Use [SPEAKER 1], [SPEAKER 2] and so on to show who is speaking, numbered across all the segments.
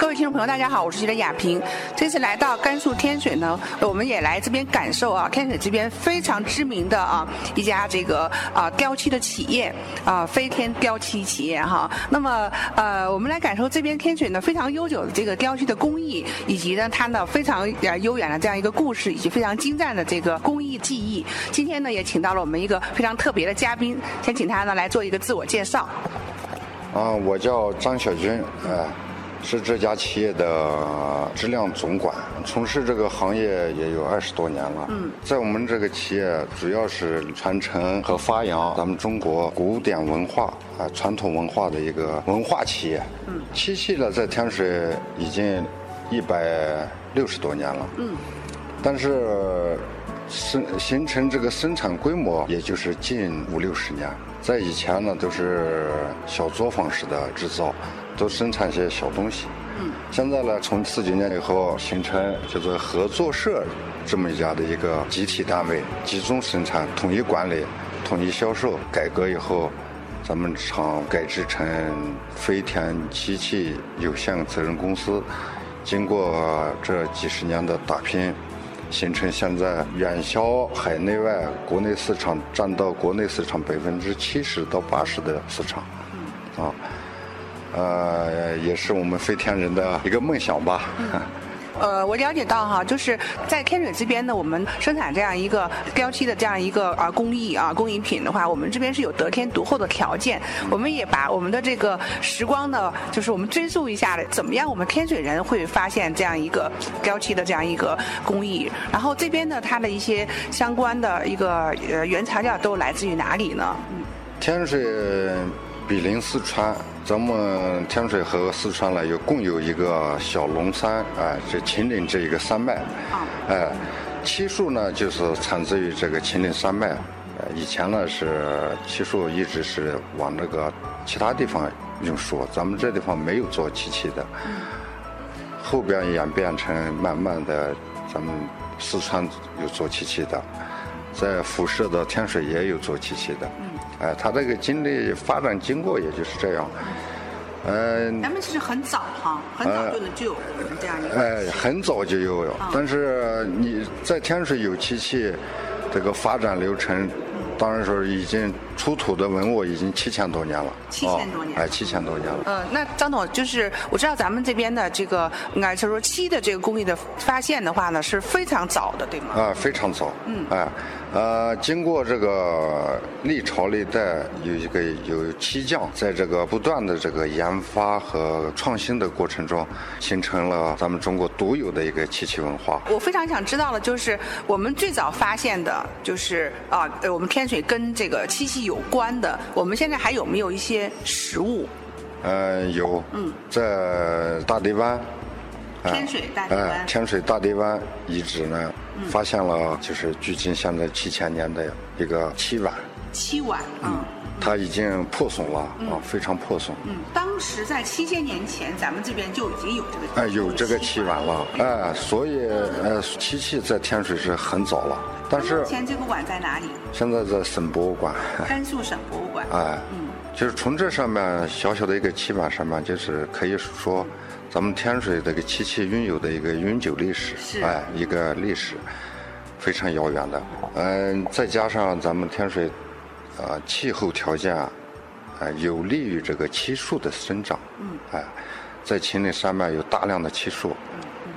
[SPEAKER 1] 各位听众朋友，大家好，我是记者亚平。这次来到甘肃天水呢，我们也来这边感受啊，天水这边非常知名的啊一家这个啊雕漆的企业啊飞天雕漆企业哈。那么呃，我们来感受这边天水呢非常悠久的这个雕漆的工艺，以及呢它呢非常呃悠远的这样一个故事，以及非常精湛的这个工艺技艺。今天呢也请到了我们一个非常特别的嘉宾，先请他呢来做一个自我介绍。
[SPEAKER 2] 啊，我叫张小军，呃，是这家企业的质量总管，从事这个行业也有二十多年了。嗯，在我们这个企业，主要是传承和发扬咱们中国古典文化啊、传统文化的一个文化企业。嗯，漆器呢，在天水已经一百六十多年了。嗯，但是生形成这个生产规模，也就是近五六十年。在以前呢，都是小作坊式的制造，都生产些小东西。嗯。现在呢，从四九年以后形成叫做合作社这么一家的一个集体单位，集中生产、统一管理、统一销售。改革以后，咱们厂改制成飞天机器有限责任公司。经过这几十年的打拼。形成现在远销海内外，国内市场占到国内市场百分之七十到八十的市场，啊，呃，也是我们飞天人的一个梦想吧。
[SPEAKER 1] 呃，我了解到哈，就是在天水这边呢，我们生产这样一个雕漆的这样一个啊工艺啊工艺品的话，我们这边是有得天独厚的条件。我们也把我们的这个时光呢，就是我们追溯一下，怎么样我们天水人会发现这样一个雕漆的这样一个工艺？然后这边呢，它的一些相关的一个呃原材料都来自于哪里呢？
[SPEAKER 2] 天水毗邻四川。咱们天水和四川呢，有共有一个小龙山，哎，这秦岭这一个山脉，哎，漆树呢就是产自于这个秦岭山脉，呃，以前呢是漆树一直是往那个其他地方运输，咱们这地方没有做漆器的，后边演变成慢慢的，咱们四川有做漆器的，在辐射的天水也有做漆器的。哎，他这个经历发展经过也就是这样，
[SPEAKER 1] 嗯。咱们其实很早哈，很早就能就有这样一个。哎，
[SPEAKER 2] 很早就有了，但是你在天水有漆器，这个发展流程。当然说，已经出土的文物已经七千多年了。
[SPEAKER 1] 七千多年，
[SPEAKER 2] 哎，七千多年了。
[SPEAKER 1] 嗯，那张总就是我知道咱们这边的这个，应该是说漆的这个工艺的发现的话呢，是非常早的，对吗？
[SPEAKER 2] 啊，非常早。嗯，哎，呃，经过这个历朝历代有一个有漆匠在这个不断的这个研发和创新的过程中，形成了咱们中国独有的一个漆器文化。
[SPEAKER 1] 我非常想知道的就是我们最早发现的，就是啊，我们天。水跟这个漆器有关的，我们现在还有没有一些实物？
[SPEAKER 2] 呃，有。嗯，在大堤湾，
[SPEAKER 1] 天水大堤湾，
[SPEAKER 2] 天水大堤湾遗址呢，发现了就是距今现在七千年的一个漆碗。
[SPEAKER 1] 漆碗，嗯，
[SPEAKER 2] 它已经破损了啊，非常破损。
[SPEAKER 1] 嗯，当时在七千年前，咱们这边就已经有这个
[SPEAKER 2] 哎，有这个漆碗了，哎，所以呃，漆器在天水是很早了。但是，
[SPEAKER 1] 目前这个碗在哪里？
[SPEAKER 2] 现在在省博物馆。
[SPEAKER 1] 甘肃省博物馆。哎，
[SPEAKER 2] 嗯，就是从这上面小小的一个漆碗上面，就是可以说，咱们天水这个漆器拥有的一个永久历史，哎，一个历史非常遥远的。嗯，再加上咱们天水，啊，气候条件啊，有利于这个漆树的生长。嗯，哎，在秦岭山脉有大量的漆树。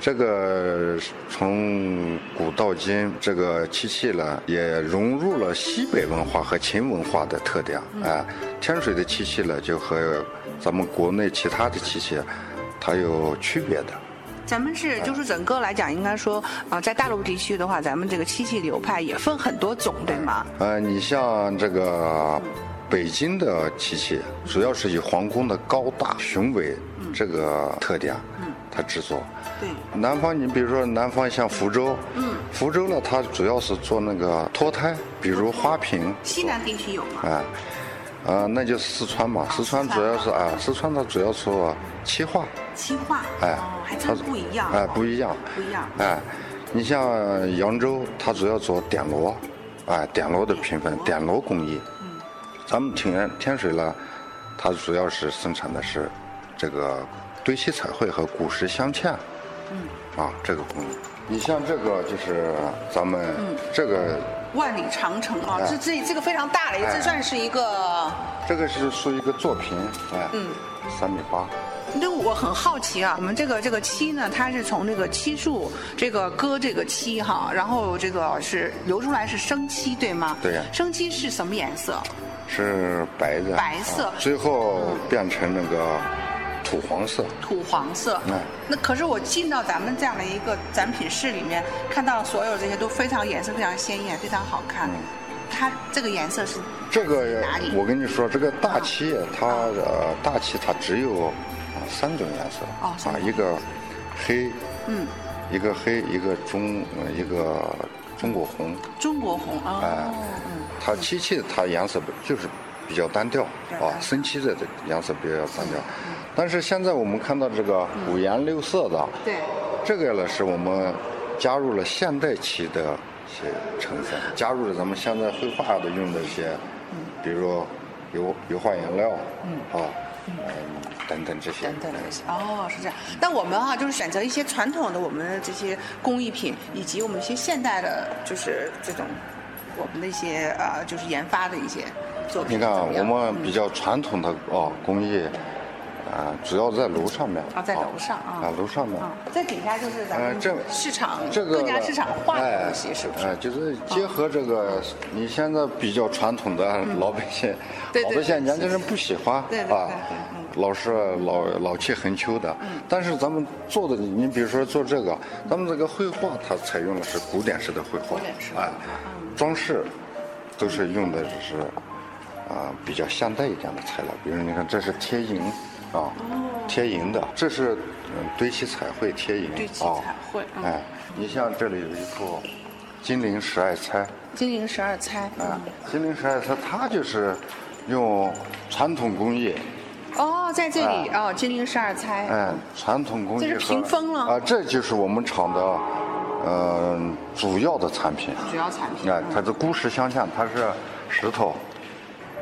[SPEAKER 2] 这个从古到今，这个漆器呢，也融入了西北文化和秦文化的特点。哎，天水的漆器呢，就和咱们国内其他的漆器，它有区别的。
[SPEAKER 1] 咱们是，就是整个来讲，应该说，啊，在大陆地区的话，咱们这个漆器流派也分很多种，对吗？
[SPEAKER 2] 呃，你像这个北京的漆器，主要是以皇宫的高大雄伟这个特点。嗯，它制作，
[SPEAKER 1] 对，
[SPEAKER 2] 南方你比如说南方像福州，嗯，福州呢它主要是做那个脱胎，比如花瓶。
[SPEAKER 1] 西南地区有吗？哎，
[SPEAKER 2] 啊，那就是四川嘛，四川主要是啊，四川它主要做漆画。
[SPEAKER 1] 漆画，哎，还真不一样。
[SPEAKER 2] 哎，不一样。
[SPEAKER 1] 不一样。哎，
[SPEAKER 2] 你像扬州，它主要做点螺，哎，点螺的评分，点螺工艺。嗯。咱们天天水呢，它主要是生产的是这个。堆砌彩绘和古石镶嵌，嗯，啊，这个工艺。你像这个就是咱们这个
[SPEAKER 1] 万里长城啊，
[SPEAKER 2] 哎
[SPEAKER 1] 这这这个非常大了，
[SPEAKER 2] 哎
[SPEAKER 1] 这算是一个。
[SPEAKER 2] 这个是属于一个作品，哎，嗯，三米八。
[SPEAKER 1] 那我很好奇啊，我们这个这个漆呢，它是从这个漆树这个割这个漆哈，然后这个是流出来是生漆对吗？
[SPEAKER 2] 对呀
[SPEAKER 1] 生漆是什么颜色？
[SPEAKER 2] 是白的，
[SPEAKER 1] 白色
[SPEAKER 2] 啊最后变成那个土黄色。
[SPEAKER 1] 土黄色。
[SPEAKER 2] 嗯
[SPEAKER 1] 那可是我进到咱们这样的一个展品室里面，看到所有这些都非常颜色非常鲜艳，非常好看。它这个颜色是
[SPEAKER 2] 这个
[SPEAKER 1] 哪里？
[SPEAKER 2] 我跟你说，这个大漆它呃大漆它只有啊三种颜色啊，
[SPEAKER 1] 哦啊
[SPEAKER 2] 一个黑，
[SPEAKER 1] 嗯，
[SPEAKER 2] 一个黑，一个中呃一个中国红，
[SPEAKER 1] 中国红啊。
[SPEAKER 2] 哎
[SPEAKER 1] 嗯，
[SPEAKER 2] 它漆器它颜色就是比较单调啊生漆的这颜色比较单调。但是现在我们看到这个五颜六色的，
[SPEAKER 1] 对。
[SPEAKER 2] 这个呢是我们加入了现代漆的一些成分，加入了咱们现在绘画的用的一些，比如油油画颜料，嗯，啊，嗯，等等这些，
[SPEAKER 1] 等等这些。哦，是这样。但我们哈、就是选择一些传统的我们的这些工艺品，以及我们一些现代的，就是这种我们的一些呃，就是研发的一些作品
[SPEAKER 2] 你看啊。我们比较传统的哦工艺，啊，主要在楼上面，
[SPEAKER 1] 啊，在楼上啊。
[SPEAKER 2] 啊，楼上面。
[SPEAKER 1] 啊，在底下就是咱们
[SPEAKER 2] 呃这
[SPEAKER 1] 市场
[SPEAKER 2] 这个
[SPEAKER 1] 更加市场化的
[SPEAKER 2] 哎
[SPEAKER 1] 东西，是不是？
[SPEAKER 2] 哎，就是结合这个，你现在比较传统的老百姓，好多现在年轻人不喜欢啊老是老老气横秋的。但是咱们做的，你比如说做这个，咱们这个绘画它采用的是古典式的绘画
[SPEAKER 1] 古典式，的
[SPEAKER 2] 哎，装饰都是用的是啊比较现代一点的材料，比如你看这是贴银啊，贴银的，这是嗯堆砌彩绘贴银
[SPEAKER 1] 堆砌
[SPEAKER 2] 啊
[SPEAKER 1] 彩绘嗯
[SPEAKER 2] 哎，你像这里有一幅金陵十二钗，
[SPEAKER 1] 金陵十二钗。
[SPEAKER 2] 啊，金陵十二钗它就是用传统工艺，
[SPEAKER 1] 哦，在这里哦，金陵十二钗。
[SPEAKER 2] 嗯，传统工艺
[SPEAKER 1] 这是屏风了
[SPEAKER 2] 啊，这就是我们厂的呃主要的产品。
[SPEAKER 1] 主要产品。
[SPEAKER 2] 哎，它是孤石镶嵌，它是石头、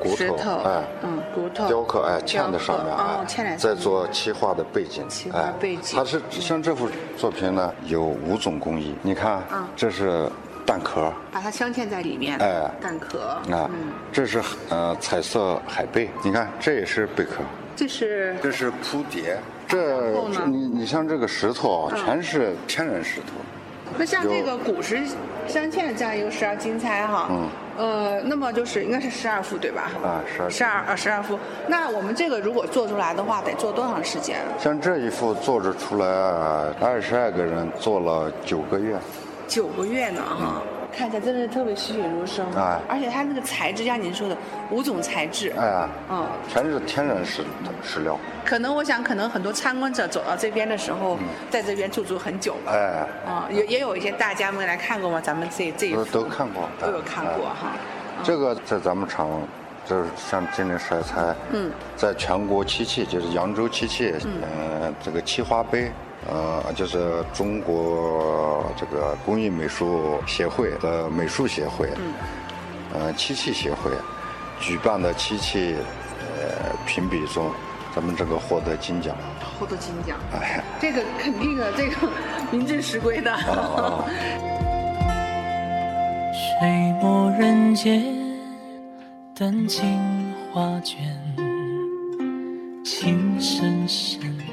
[SPEAKER 2] 骨头，
[SPEAKER 1] 石头，
[SPEAKER 2] 哎，
[SPEAKER 1] 嗯，骨头，
[SPEAKER 2] 雕刻哎嵌在上面，哎，
[SPEAKER 1] 嵌在
[SPEAKER 2] 做漆画的背景，
[SPEAKER 1] 漆画
[SPEAKER 2] 哎
[SPEAKER 1] 背景
[SPEAKER 2] 它是像这幅作品呢，有五种工艺，你看
[SPEAKER 1] 嗯，
[SPEAKER 2] 这是蛋壳，
[SPEAKER 1] 把它镶嵌在里面。
[SPEAKER 2] 哎
[SPEAKER 1] 蛋壳。
[SPEAKER 2] 啊，这是呃彩色海贝，你看这也是贝壳，
[SPEAKER 1] 这是
[SPEAKER 2] 这是铺蝶，这你你像这个石头啊，
[SPEAKER 1] 嗯
[SPEAKER 2] 全是天然石头，
[SPEAKER 1] 那像这个古石镶嵌的这样一个十二金钗哈，
[SPEAKER 2] 嗯，
[SPEAKER 1] 呃，那么就是应该是十二副对吧？
[SPEAKER 2] 啊十二
[SPEAKER 1] 十二啊十二副。那我们这个如果做出来的话，得做多长时间？
[SPEAKER 2] 像这一副做着出来，二十二个人做了九个月，
[SPEAKER 1] 九个月呢哈。看起来真的特别栩栩如生，
[SPEAKER 2] 嗯哎。
[SPEAKER 1] 而且它那个材质，像您说的五种材质，
[SPEAKER 2] 哎呀，
[SPEAKER 1] 嗯，
[SPEAKER 2] 全是天然石石料，
[SPEAKER 1] 可能我想，可能很多参观者走到这边的时候，在这边驻足很久了，
[SPEAKER 2] 哎，
[SPEAKER 1] 啊、也也有一些大家们来看过吗？咱们这这一
[SPEAKER 2] 都
[SPEAKER 1] 幅
[SPEAKER 2] 都看过，
[SPEAKER 1] 都有看过
[SPEAKER 2] 哎
[SPEAKER 1] 哈。
[SPEAKER 2] 这个在咱们厂，就是像金陵石材，
[SPEAKER 1] 嗯，
[SPEAKER 2] 在全国漆器，就是扬州漆器，嗯、这个漆花杯，呃，就是中国这个工艺美术协会和美术协会，嗯，呃，漆器协会举办的漆器呃评比中，咱们这个获得金奖，
[SPEAKER 1] 获得金奖，
[SPEAKER 2] 哎，
[SPEAKER 1] 这个肯定的，这个名至实归的。
[SPEAKER 2] 啊，
[SPEAKER 3] 水墨人间，丹青画卷，情深深。意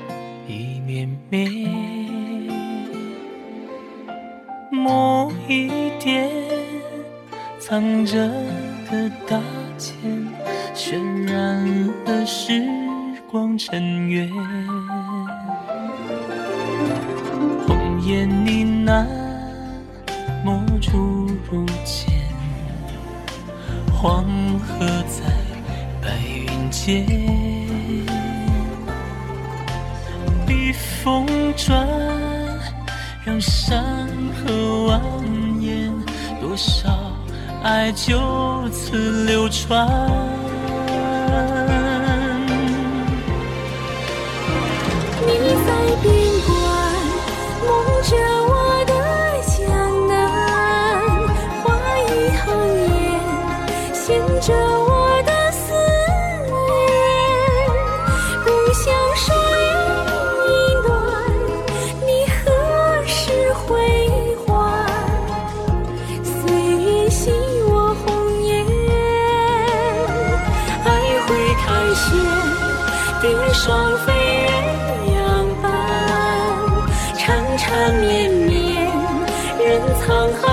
[SPEAKER 3] 绵绵。某一点，藏着的大千，渲染了时光尘缘。红颜呢喃。墨竹如剑，黄河在白云间，风转，让山河蜿蜒，多少爱就此流传。很恨。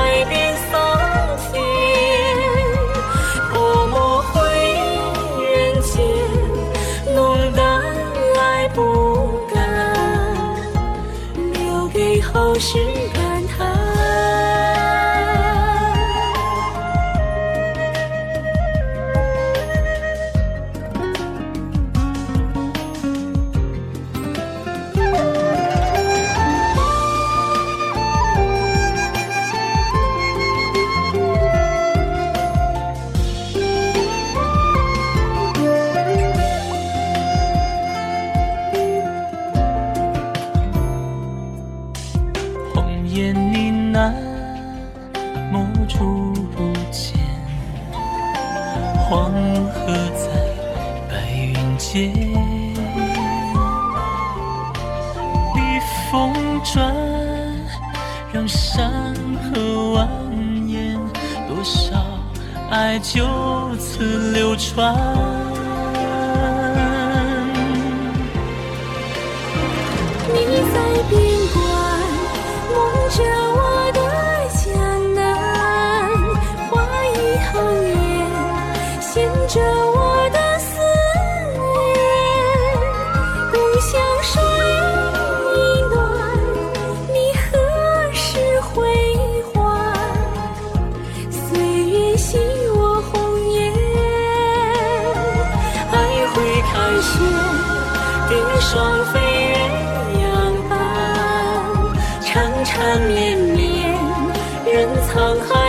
[SPEAKER 3] 黄河在白云间笔锋转让山河蜿蜒多少爱就此流传。
[SPEAKER 4] 蝶双飞，鸳鸯伴，缠缠绵绵，任沧海。